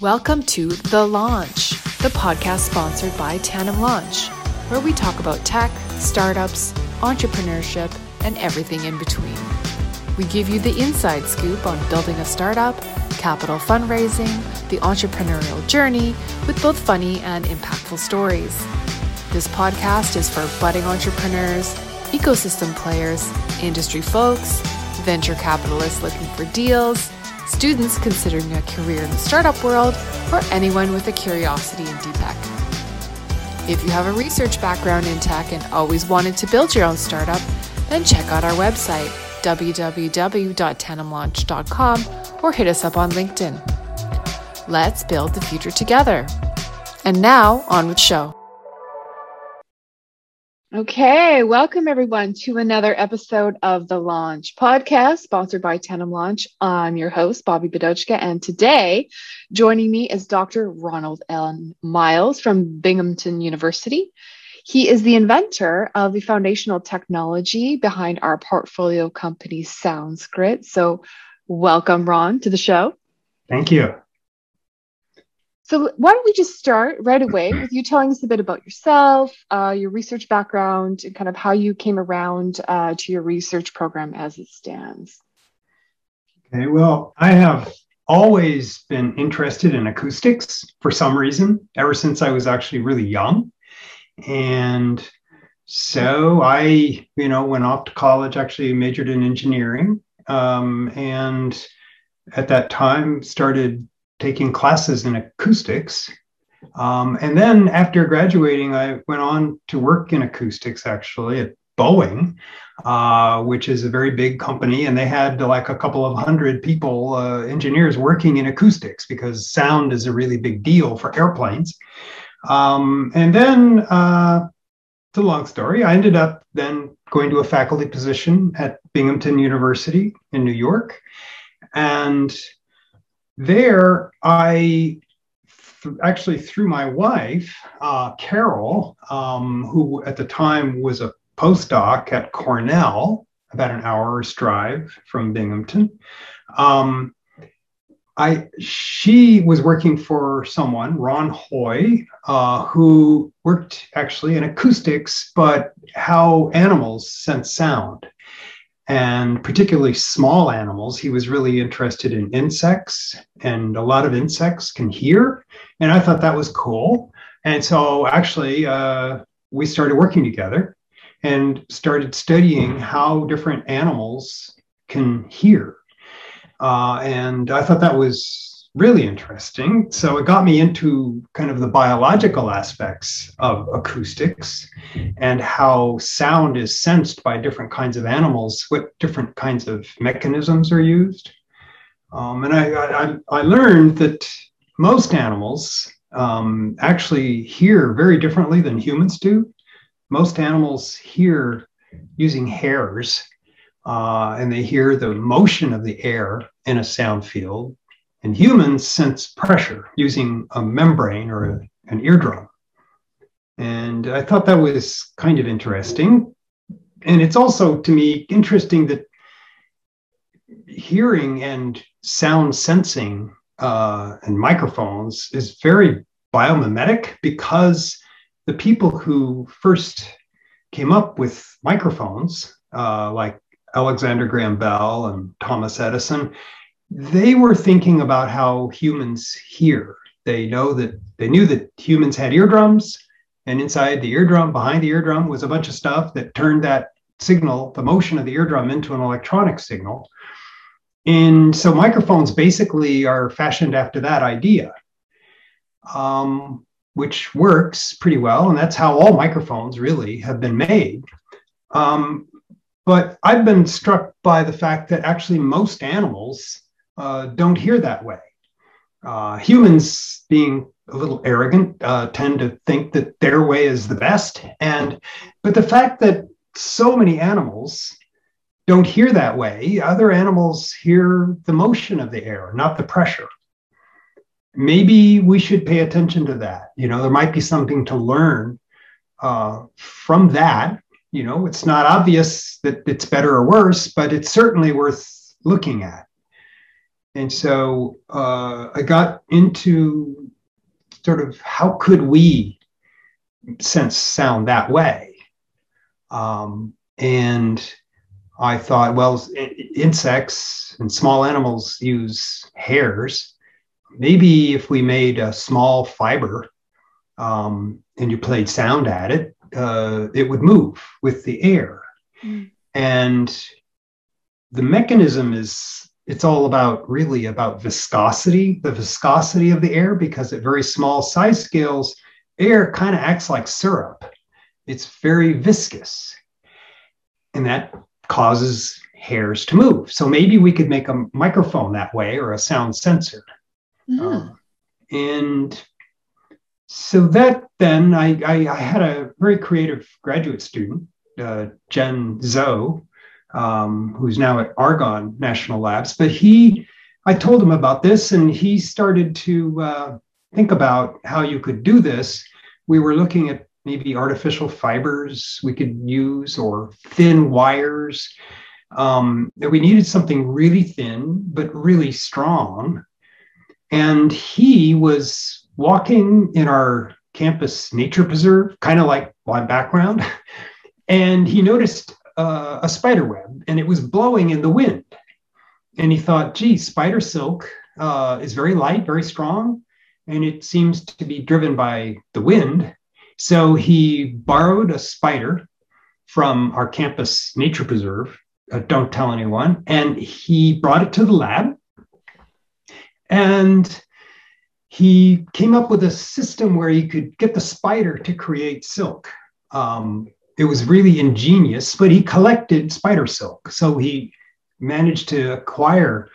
Welcome to The Launch, the podcast sponsored by Tandem Launch, where we talk about tech, startups, entrepreneurship, and everything in between. We give you the inside scoop on building a startup, capital fundraising, the entrepreneurial journey, with both funny and impactful stories. This podcast is for budding entrepreneurs, ecosystem players, industry folks, venture capitalists looking for deals students considering a career in the startup world, or anyone with a curiosity in deep tech. If you have a research background in tech and always wanted to build your own startup, then check out our website, www.tandemlaunch.com, or hit us up on LinkedIn. Let's build the future together. And now, on with show. Okay, welcome everyone to another episode of the Launch podcast sponsored by Tandem Launch. I'm your host, Bobby Bedochka, and today joining me is Dr. Ronald Allen Miles from Binghamton University. He is the inventor of the foundational technology behind our portfolio company, Soundskrit. So, welcome, Ron, to the show. Thank you. So, why don't we just start right away with you telling us a bit about yourself, uh, your research background, and kind of how you came around uh, to your research program as it stands? Okay, well, I have always been interested in acoustics for some reason, ever since I was actually really young. And so I, you know, went off to college, actually majored in engineering. Um, and at that time started taking classes in acoustics. Um, and then after graduating, I went on to work in acoustics actually at Boeing, uh, which is a very big company. And they had like a couple of hundred people, uh, engineers working in acoustics because sound is a really big deal for airplanes. Um, and then, uh, it's a long story. I ended up then going to a faculty position at Binghamton University in New York. And there, I th- actually, through my wife, uh, Carol, um, who at the time was a postdoc at Cornell, about an hour's drive from Binghamton. Um, I she was working for someone, Ron Hoy, uh, who worked actually in acoustics, but how animals sense sound and particularly small animals. He was really interested in insects, and a lot of insects can hear. And I thought that was cool. And so actually, uh, we started working together and started studying how different animals can hear. Uh, and I thought that was really interesting. So it got me into kind of the biological aspects of acoustics and how sound is sensed by different kinds of animals, what different kinds of mechanisms are used. Um, and I, I, I, learned that most animals um, actually hear very differently than humans do. Most animals hear using hairs, uh, and they hear the motion of the air in a sound field and humans sense pressure using a membrane or a, an eardrum. And I thought that was kind of interesting. And it's also, to me, interesting that hearing and sound sensing uh, and microphones is very biomimetic because the people who first came up with microphones, uh, like Alexander Graham Bell and Thomas Edison, they were thinking about how humans hear. They know that they knew that humans had eardrums, and inside the eardrum, behind the eardrum, was a bunch of stuff that turned that signal, the motion of the eardrum, into an electronic signal. And so microphones basically are fashioned after that idea, um, which works pretty well. And that's how all microphones really have been made. Um, but I've been struck by the fact that actually most animals uh, don't hear that way. Uh, humans, being a little arrogant, uh, tend to think that their way is the best. And but the fact that so many animals don't hear that way, other animals hear the motion of the air, not the pressure. Maybe we should pay attention to that. You know, there might be something to learn uh, from that. You know, it's not obvious that it's better or worse, but it's certainly worth looking at. And so uh, I got into sort of how could we sense sound that way? Um, and I thought, well, insects and small animals use hairs. Maybe if we made a small fiber um, and you played sound at it, uh, it would move with the air. Mm. And the mechanism is it's all about really about viscosity, the viscosity of the air, because at very small size scales, air kind of acts like syrup. It's very viscous. And that causes hairs to move. So maybe we could make a microphone that way or a sound sensor. Mm. Uh, and so that then I, I, I, had a very creative graduate student, uh, Jian Zhou, um, who's now at Argonne National Labs. But he, I told him about this, and he started to uh, think about how you could do this. We were looking at maybe artificial fibers we could use or thin wires. Um, that we needed something really thin but really strong. And he was walking in our campus nature preserve, kind of like my background, and he noticed uh, a spider web and it was blowing in the wind. And he thought, gee, spider silk uh, is very light, very strong, and it seems to be driven by the wind. So he borrowed a spider from our campus nature preserve. Uh, don't tell anyone. And he brought it to the lab. And he came up with a system where he could get the spider to create silk. Um, it was really ingenious, but he collected spider silk. So he managed to acquire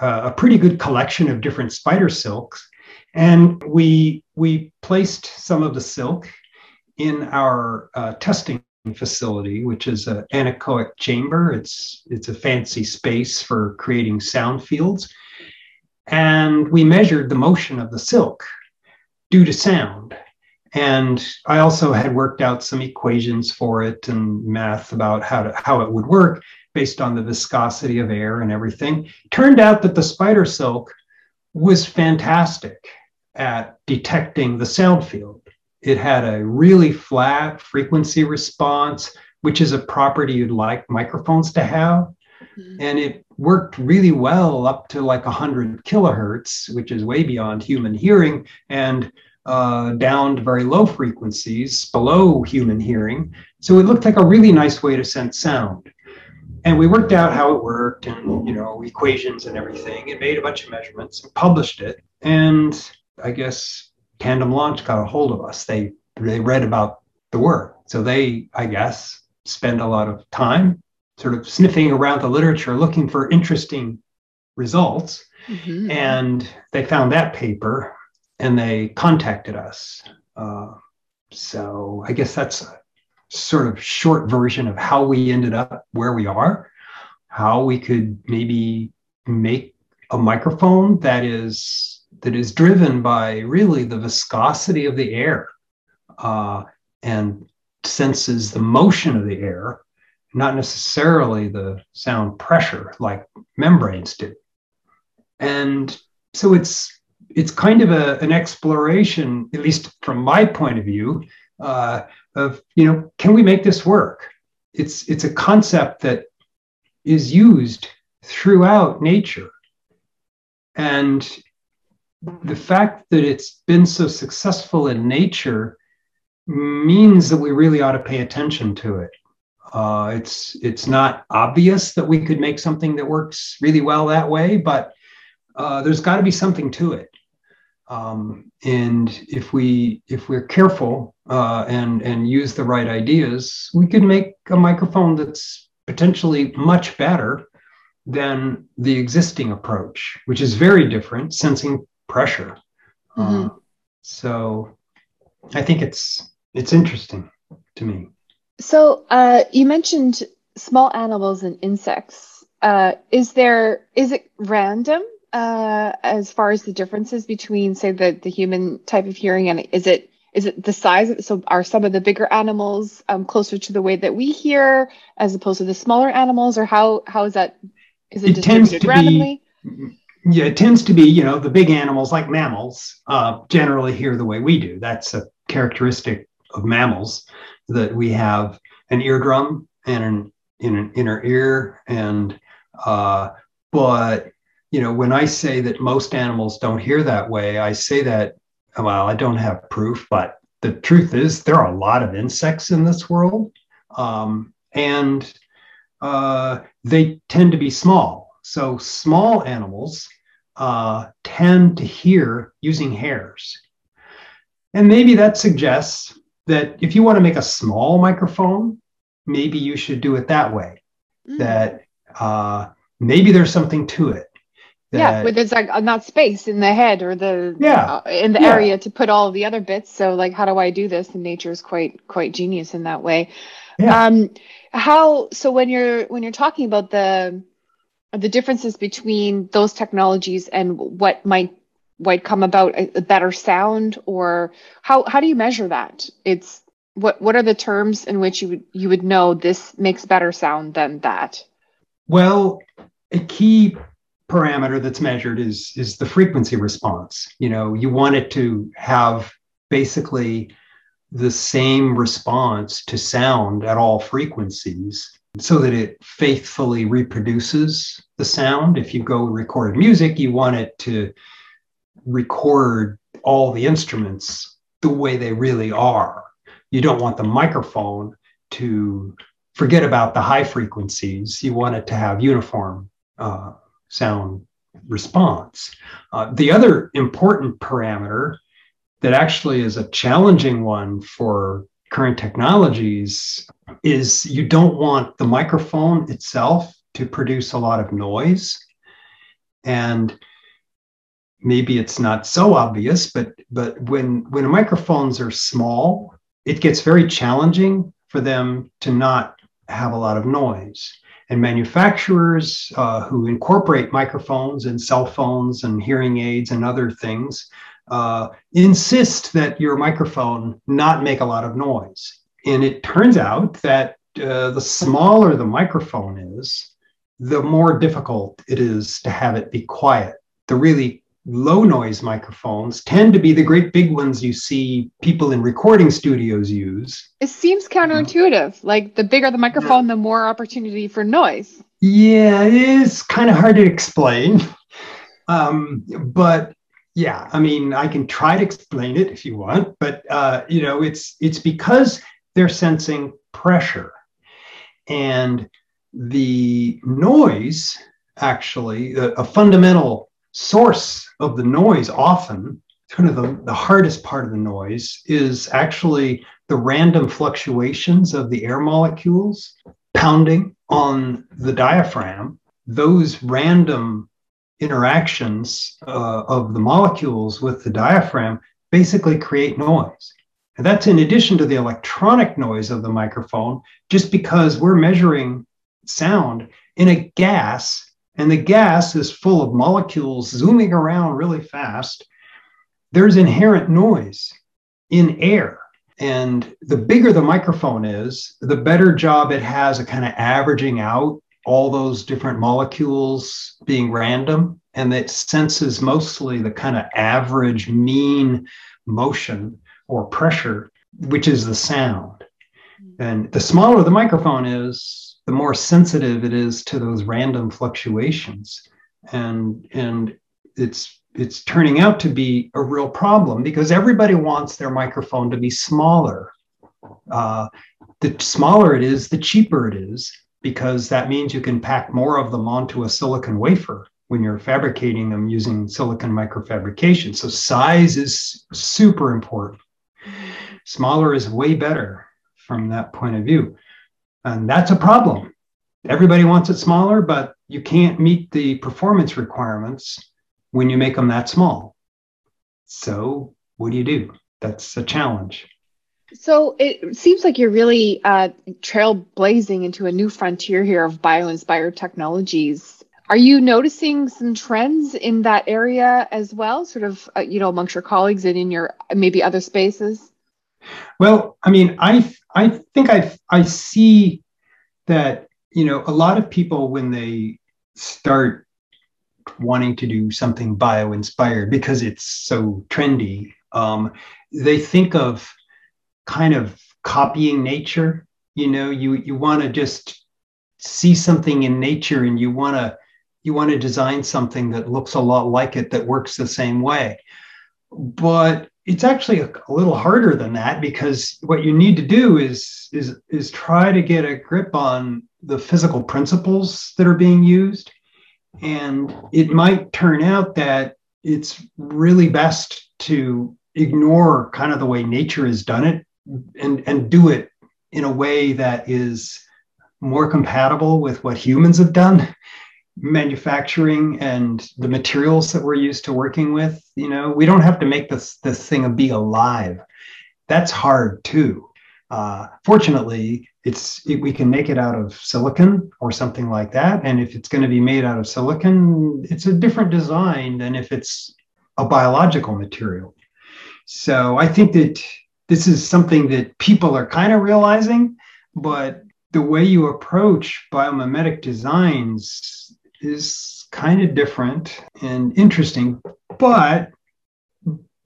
uh, a pretty good collection of different spider silks. And we, we placed some of the silk in our uh, testing facility, which is an anechoic chamber. It's, it's a fancy space for creating sound fields. And we measured the motion of the silk due to sound. And I also had worked out some equations for it and math about how, to, how it would work based on the viscosity of air and everything. Turned out that the spider silk was fantastic at detecting the sound field. It had a really flat frequency response, which is a property you'd like microphones to have. Mm-hmm. And it worked really well up to like 100 kilohertz, which is way beyond human hearing. And uh, down to very low frequencies below human hearing. So it looked like a really nice way to sense sound. And we worked out how it worked and, you know, equations and everything and made a bunch of measurements and published it. And I guess Tandem Launch got a hold of us. They, they read about the work. So they, I guess, spend a lot of time sort of sniffing around the literature looking for interesting results. Mm-hmm. And they found that paper and they contacted us. Uh, so I guess that's a sort of short version of how we ended up where we are, how we could maybe make a microphone that is that is driven by really the viscosity of the air uh, and senses the motion of the air, not necessarily the sound pressure like membranes do. And so it's it's kind of a, an exploration, at least from my point of view, uh, of you know, can we make this work? It's it's a concept that is used throughout nature, and the fact that it's been so successful in nature means that we really ought to pay attention to it. Uh, it's it's not obvious that we could make something that works really well that way, but uh, there's got to be something to it. Um, and if we if we're careful uh, and and use the right ideas, we could make a microphone that's potentially much better than the existing approach, which is very different, sensing pressure. Mm-hmm. Uh, so I think it's it's interesting to me. So uh, you mentioned small animals and insects. Uh, is there is it random uh, as far as the differences between, say, the the human type of hearing and is it is it the size of so are some of the bigger animals um, closer to the way that we hear as opposed to the smaller animals or how how is that is it, it distributed randomly be, yeah, it tends to be, you know, the big animals like mammals uh, generally hear the way we do. That's a characteristic of mammals that we have an eardrum and an, in an inner ear. And, uh, but, you know, when I say that most animals don't hear that way, I say that, well, I don't have proof, but the truth is there are a lot of insects in this world. Um, and uh, they tend to be small. So small animals uh, tend to hear using hairs. And maybe that suggests that if you want to make a small microphone, maybe you should do it that way. Mm. That uh, maybe there's something to it. Yeah, but there's like not space in the head or the yeah uh, in the yeah. area to put all the other bits. So like, how do I do this? And nature is quite quite genius in that way. Yeah. Um, how so when you're when you're talking about the the differences between those technologies and what might might come about a, a better sound or how how do you measure that it's what what are the terms in which you would you would know this makes better sound than that well a key parameter that's measured is is the frequency response you know you want it to have basically the same response to sound at all frequencies so that it faithfully reproduces the sound. If you go record music, you want it to record all the instruments the way they really are. You don't want the microphone to forget about the high frequencies. You want it to have uniform uh, sound response. Uh, the other important parameter that actually is a challenging one for current technologies is you don't want the microphone itself to produce a lot of noise and maybe it's not so obvious but but when when microphones are small it gets very challenging for them to not have a lot of noise and manufacturers uh, who incorporate microphones in cell phones and hearing aids and other things uh, insist that your microphone not make a lot of noise. And it turns out that uh, the smaller the microphone is, the more difficult it is to have it be quiet. The really low noise microphones tend to be the great big ones you see people in recording studios use. It seems counterintuitive. Like the bigger the microphone, the more opportunity for noise. Yeah, it is kind of hard to explain. Um, but yeah, I mean, I can try to explain it if you want, but uh, you know, it's it's because they're sensing pressure, and the noise actually a, a fundamental source of the noise often kind of the, the hardest part of the noise is actually the random fluctuations of the air molecules pounding on the diaphragm those random interactions uh, of the molecules with the diaphragm basically create noise. And that's in addition to the electronic noise of the microphone, just because we're measuring sound in a gas, and the gas is full of molecules zooming around really fast. There's inherent noise in air. And the bigger the microphone is, the better job it has of kind of averaging out all those different molecules being random and it senses mostly the kind of average mean motion or pressure which is the sound and the smaller the microphone is the more sensitive it is to those random fluctuations and and it's it's turning out to be a real problem because everybody wants their microphone to be smaller uh, the smaller it is the cheaper it is because that means you can pack more of them onto a silicon wafer when you're fabricating them using silicon microfabrication. So size is super important. Smaller is way better from that point of view. And that's a problem. Everybody wants it smaller, but you can't meet the performance requirements when you make them that small. So what do you do? That's a challenge. So it seems like you're really uh, trailblazing into a new frontier here of bio-inspired technologies. Are you noticing some trends in that area as well, sort of, uh, you know, amongst your colleagues and in your maybe other spaces? Well, I mean, I I think I I see that you know a lot of people when they start wanting to do something bio inspired because it's so trendy. Um, they think of kind of copying nature. You know, you you want to just see something in nature and you want to you want to design something that looks a lot like it that works the same way. But it's actually a, a, little harder than that because what you need to do is is is try to get a grip on the physical principles that are being used. And it might turn out that it's really best to ignore kind of the way nature has done it and and do it in a way that is more compatible with what humans have done manufacturing and the materials that we're used to working with you know we don't have to make this this thing be alive. That's hard too. Uh, fortunately it's it, we can make it out of silicon or something like that. And if it's going to be made out of silicon it's a different design than if it's a biological material. So i think that this is something that people are kind of realizing but the way you approach biomimetic designs is kind of different and interesting, but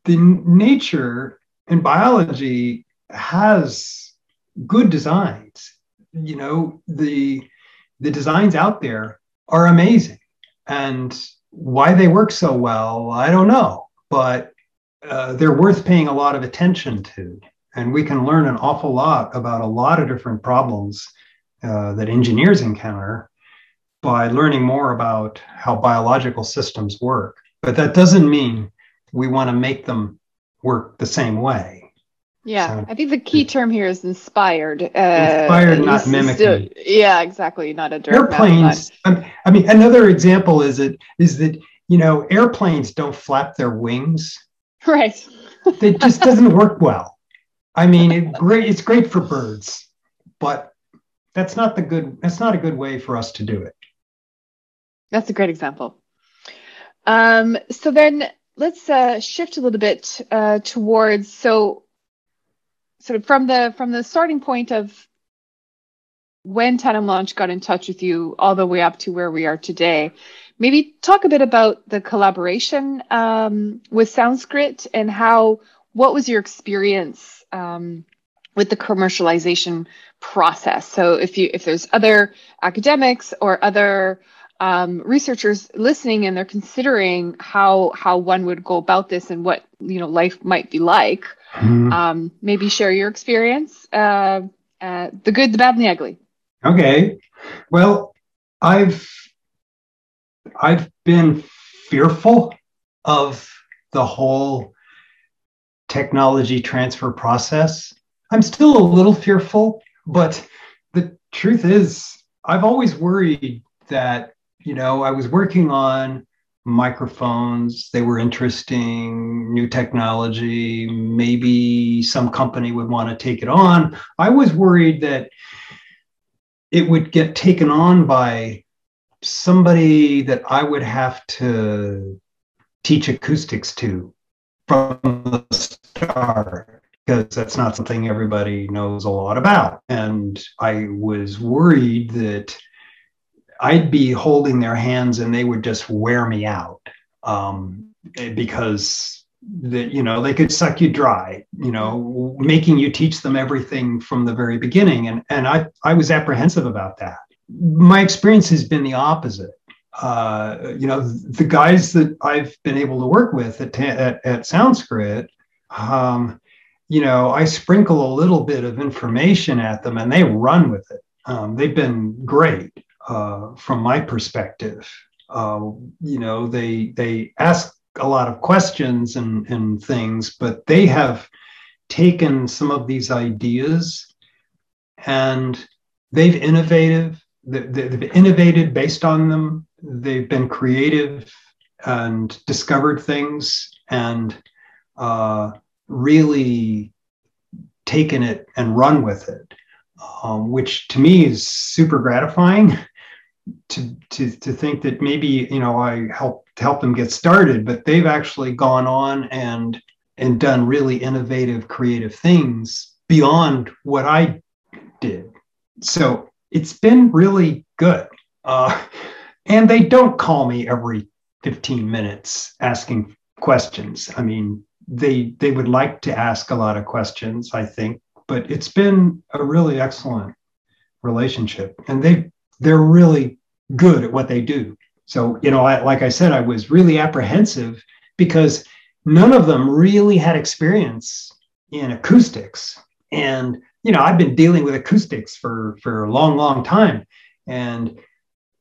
the nature and biology has good designs. You know, the the designs out there are amazing. And why they work so well, I don't know, but uh, they're worth paying a lot of attention to. And we can learn an awful lot about a lot of different problems uh, that engineers encounter by learning more about how biological systems work. But that doesn't mean we want to make them work the same way. Yeah, so, I think the key term here is inspired. Uh, inspired, not mimicking. yeah, exactly. Not a direct airplanes. I mean, another example is it is that you know airplanes don't flap their wings. Right. it just doesn't work well. I mean, it, great. It's great for birds, but that's not the good. That's not a good way for us to do it. That's a great example. Um, so then let's uh, shift a little bit uh, towards so sort of from the from the starting point of when Tandem Launch got in touch with you all the way up to where we are today. Maybe talk a bit about the collaboration um, with Soundskrit and how what was your experience um, with the commercialization process. So if you if there's other academics or other um, researchers listening and they're considering how how one would go about this and what you know life might be like. Mm-hmm. um, maybe share your experience uh, uh, the good the bad and the ugly. Okay. Well i've i've been fearful of the whole technology transfer process. I'm still a little fearful but the truth is i've always worried that you know, I was working on microphones. They were interesting, new technology. Maybe some company would want to take it on. I was worried that it would get taken on by somebody that I would have to teach acoustics to from the start because that's not something everybody knows a lot about. And I was worried that I'd be holding their hands and they would just wear me out um, because that you know they could suck you dry you know making you teach them everything from the very beginning. And and i i was apprehensive about that. My experience has been the opposite. Uh, you know the guys that i've been able to work with at at, at Soundskrit um, you know i sprinkle a little bit of information at them and they run with it. Um, they've been great uh, from my perspective. Uh, you know, they they ask a lot of questions and, and things, but they have taken some of these ideas and they've innovative they've innovated based on them they've been creative and discovered things and uh, really taken it and run with it um, which to me is super gratifying to to to think that maybe you know I helped help them get started, but they've actually gone on and and done really innovative, creative things beyond what I did. So it's been really good. Uh, and they don't call me every 15 minutes asking questions. I mean, they they would like to ask a lot of questions, I think, but it's been a really excellent relationship, and they they're really good at what they do. So you know, I, like I said, I was really apprehensive because none of them really had experience in acoustics, and you know, I've been dealing with acoustics for for a long, long time, and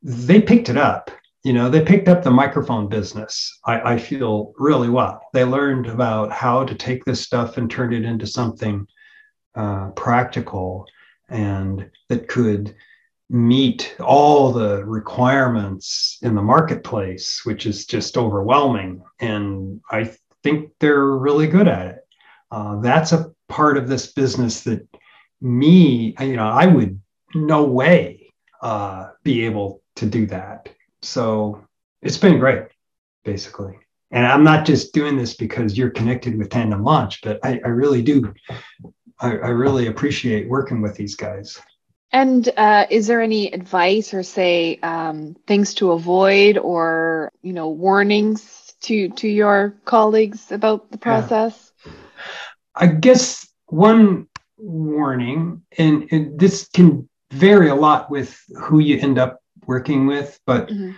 they picked it up. You know they picked up the microphone business I, I, feel really well. They learned about how to take this stuff and turn it into something uh, practical and that could meet all the requirements in the marketplace which is just overwhelming and i think they're really good at it uh, that's a part of this business that me you know i would no way uh, be able to do that so it's been great, basically. And I'm not just doing this because you're connected with Tandem Launch, but I, I really do. I, I, really appreciate working with these guys. And uh, is there any advice or say um, things to avoid or you know warnings to to your colleagues about the process? Yeah. I guess one warning, and, and this can vary a lot with who you end up working with, but mm-hmm.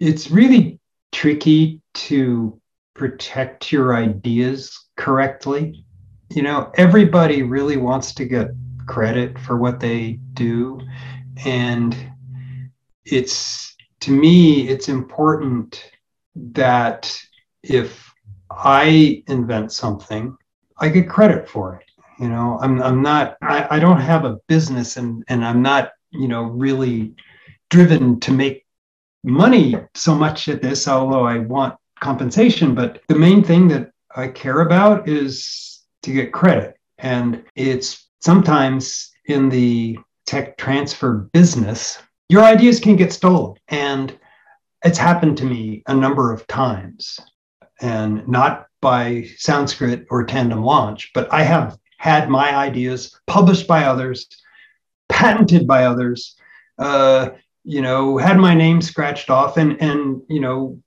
it's really tricky to protect your ideas correctly. You know, everybody really wants to get credit for what they do. And it's, to me, it's important that if I invent something, I get credit for it. You know, I'm, I'm not, I, I don't have a business and, and I'm not, you know, really driven to make money so much at this, although I want compensation. But the main thing that I care about is to get credit. And it's sometimes in the tech transfer business, your ideas can get stolen. And it's happened to me a number of times. And not by Soundskrit or Tandem Launch, but I have had my ideas published by others, patented by others, uh, you know, had my name scratched off and and you know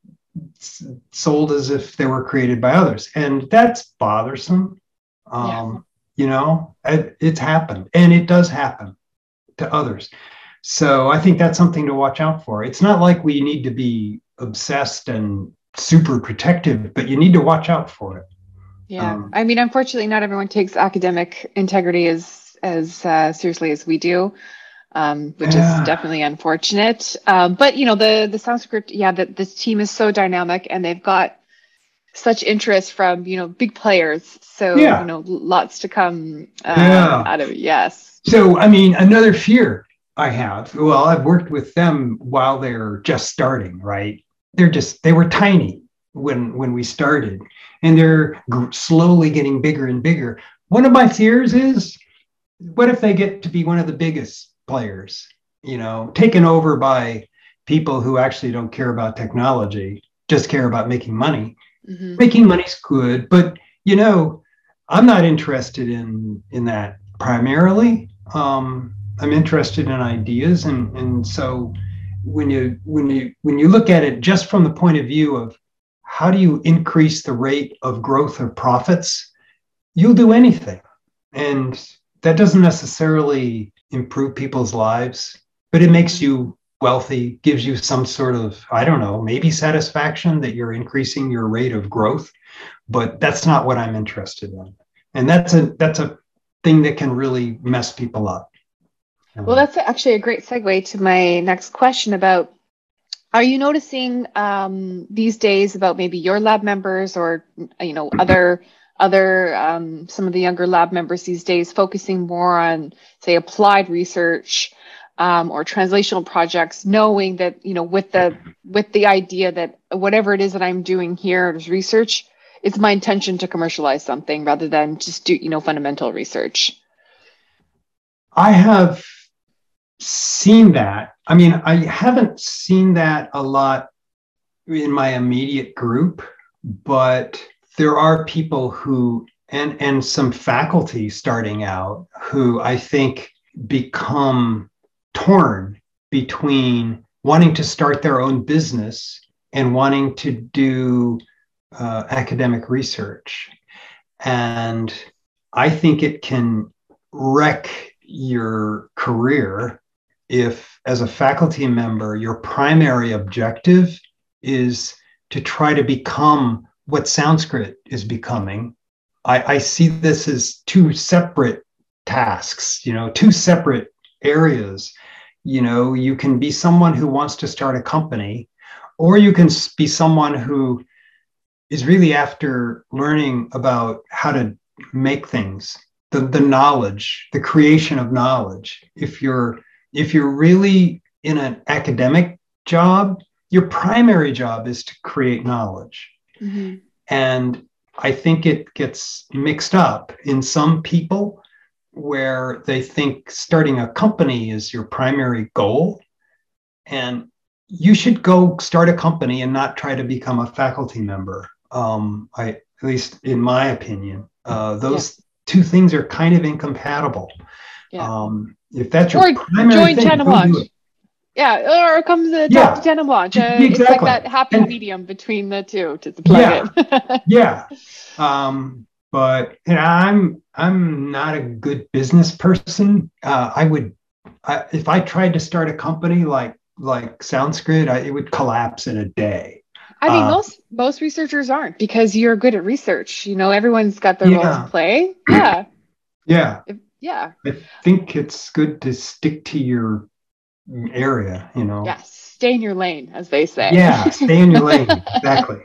sold as if they were created by others, and that's bothersome. Um. You know, it, it's happened, and it does happen to others. So I think that's something to watch out for. It's not like we need to be obsessed and super protective, but you need to watch out for it. Yeah, um, I mean, unfortunately, not everyone takes academic integrity as as uh, seriously as we do um, which yeah. is definitely unfortunate. Um, but you know, the the Soundskrit, yeah, that this team is so dynamic and they've got such interest from you know big players. So yeah. you know, lots to come uh, yeah. out of it. Yes. So I mean, another fear I have. Well, I've worked with them while they're just starting. Right? They're just they were tiny when when we started, and they're g- slowly getting bigger and bigger. One of my fears is, what if they get to be one of the biggest players, you know, taken over by people who actually don't care about technology, just care about making money. Mm-hmm. Making money's good, but you know, I'm not interested in in that primarily. Um, I'm interested in ideas, and and so when you when you when you look at it just from the point of view of how do you increase the rate of growth of profits, you'll do anything, and that doesn't necessarily improve people's lives, but it makes you wealthy, gives you some sort of, I don't know, maybe satisfaction that you're increasing your rate of growth. But that's not what I'm interested in. And that's a that's a thing that can really mess people up. Well, that's actually a great segue to my next question about are you noticing um, these days about maybe your lab members or you know other other um, some of the younger lab members these days focusing more on say applied research um, or translational projects knowing that you know with the with the idea that whatever it is that i'm doing here as research it's my intention to commercialize something rather than just do you know fundamental research. I have seen that. I mean i haven't seen that a lot in my immediate group but there are people who and and some faculty starting out who I think become torn between wanting to start their own business and wanting to do uh, academic research. And I think it can wreck your career if, as a faculty member, your primary objective is to try to become what Soundskrit is becoming. I, I see this as two separate tasks, you know, two separate areas. You know, you can be someone who wants to start a company, or you can be someone who is really after learning about how to make things, the, the knowledge, the creation of knowledge. If you're if you're really in an academic job, your primary job is to create knowledge. Mm-hmm. And I think it gets mixed up in some people where they think starting a company is your primary goal. And you should go start a company and not try to become a faculty member. Um, I, at least in my opinion, uh, those yeah. two things are kind of incompatible. Yeah. Um, if that's your or primary join thing, yeah, or come to yeah. to Tandem Launch. Uh, exactly. It's like that happy and, medium between the two to plug yeah, yeah. Um, but you know, I'm I'm not a good business person. Uh, I would, I, if I tried to start a company like like Soundskrit, I, it would collapse in a day. I mean, uh, most most researchers aren't because you're good at research. You know, everyone's got their yeah. role to play. Yeah. Yeah. If, yeah. I think it's good to stick to your area, you know. Yes, stay in your lane, as they say. Yeah, stay in your lane. Exactly.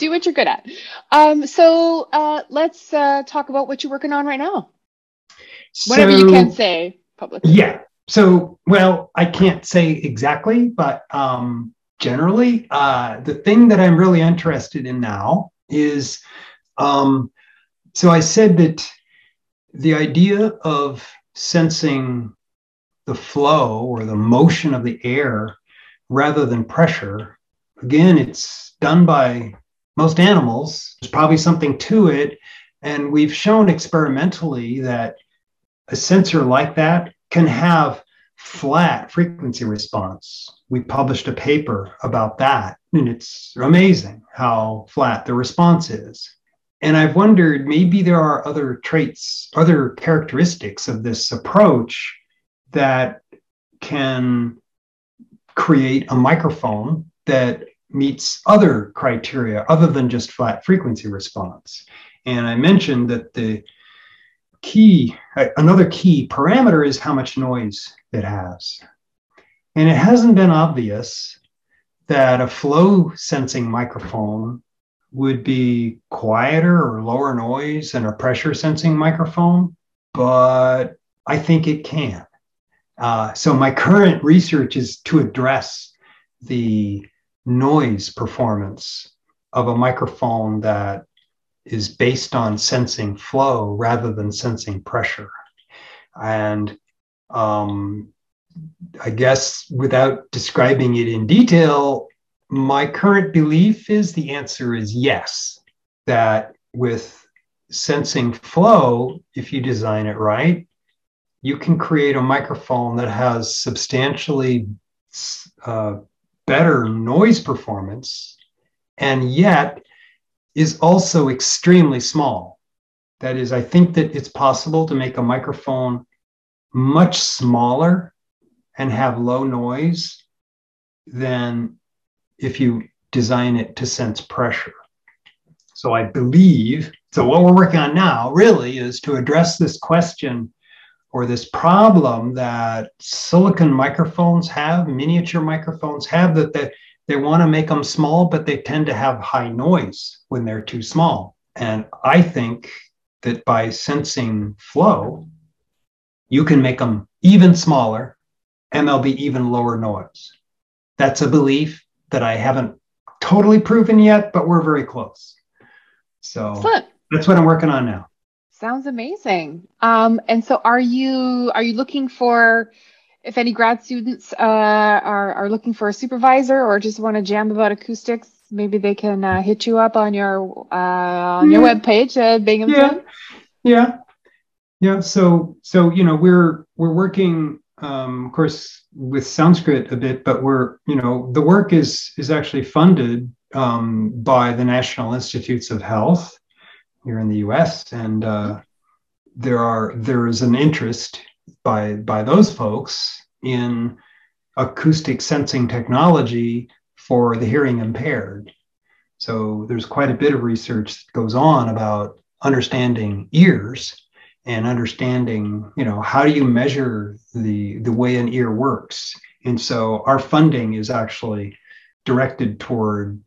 Do what you're good at. Um, so uh, let's uh, talk about what you're working on right now. So, Whatever you can say publicly. Yeah. So, well, I can't say exactly, but um, generally, uh, the thing that I'm really interested in now is um, so I said that the idea of sensing the flow or the motion of the air rather than pressure. Again, it's done by most animals. There's probably something to it. And we've shown experimentally that a sensor like that can have flat frequency response. We published a paper about that, and it's amazing how flat the response is. And I've wondered maybe there are other traits, other characteristics of this approach that can create a microphone that meets other criteria other than just flat frequency response. And I mentioned that the key, another key parameter is how much noise it has. And it hasn't been obvious that a flow sensing microphone would be quieter or lower noise than a pressure sensing microphone, but I think it can. Uh, so my current research is to address the noise performance of a microphone that is based on sensing flow rather than sensing pressure. And um, I guess without describing it in detail, my current belief is the answer is yes, that with sensing flow, if you design it right, you can create a microphone that has substantially uh, better noise performance and yet is also extremely small. That is, I think that it's possible to make a microphone much smaller and have low noise than if you design it to sense pressure. So I believe, so what we're working on now really is to address this question or this problem that silicon microphones have, miniature microphones have, that they, they want to make them small, but they tend to have high noise when they're too small. And I think that by sensing flow, you can make them even smaller and they'll be even lower noise. That's a belief that I haven't totally proven yet, but we're very close. So Excellent. that's what I'm working on now. Sounds amazing. Um, and so, are you are you looking for if any grad students uh, are are looking for a supervisor or just want to jam about acoustics? Maybe they can uh, hit you up on your uh, on your webpage at Binghamton. Yeah, yeah, yeah. So so you know we're we're working um, of course, with Soundskrit a bit, but we're, you know, the work is is actually funded um, by the National Institutes of Health here in the U.S. and uh, there are there is an interest by by those folks in acoustic sensing technology for the hearing impaired. So there's quite a bit of research that goes on about understanding ears and understanding, you know, how do you measure the the way an ear works? And so our funding is actually directed toward,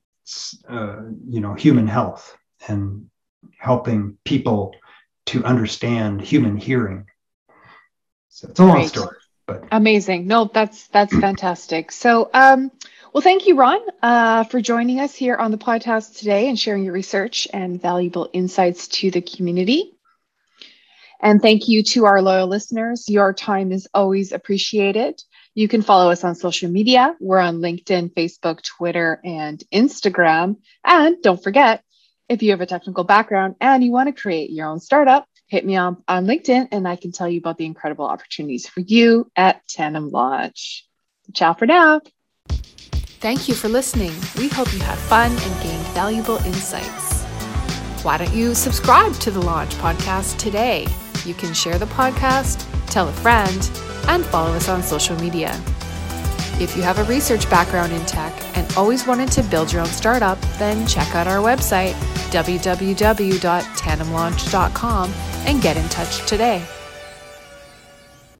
uh, you know, human health and helping people to understand human hearing. So it's a long Great. story, but amazing. No, that's that's fantastic. So, um, well, thank you, Ron, uh, for joining us here on the podcast today and sharing your research and valuable insights to the community. And thank you to our loyal listeners. Your time is always appreciated. You can follow us on social media. We're on LinkedIn, Facebook, Twitter, and Instagram. And don't forget, if you have a technical background and you want to create your own startup, hit me on, on LinkedIn and I can tell you about the incredible opportunities for you at Tandem Launch. Ciao for now. Thank you for listening. We hope you had fun and gained valuable insights. Why don't you subscribe to the Launch Podcast today? You can share the podcast, tell a friend, and follow us on social media. If you have a research background in tech and always wanted to build your own startup, then check out our website, www.tandemlaunch.com, and get in touch today.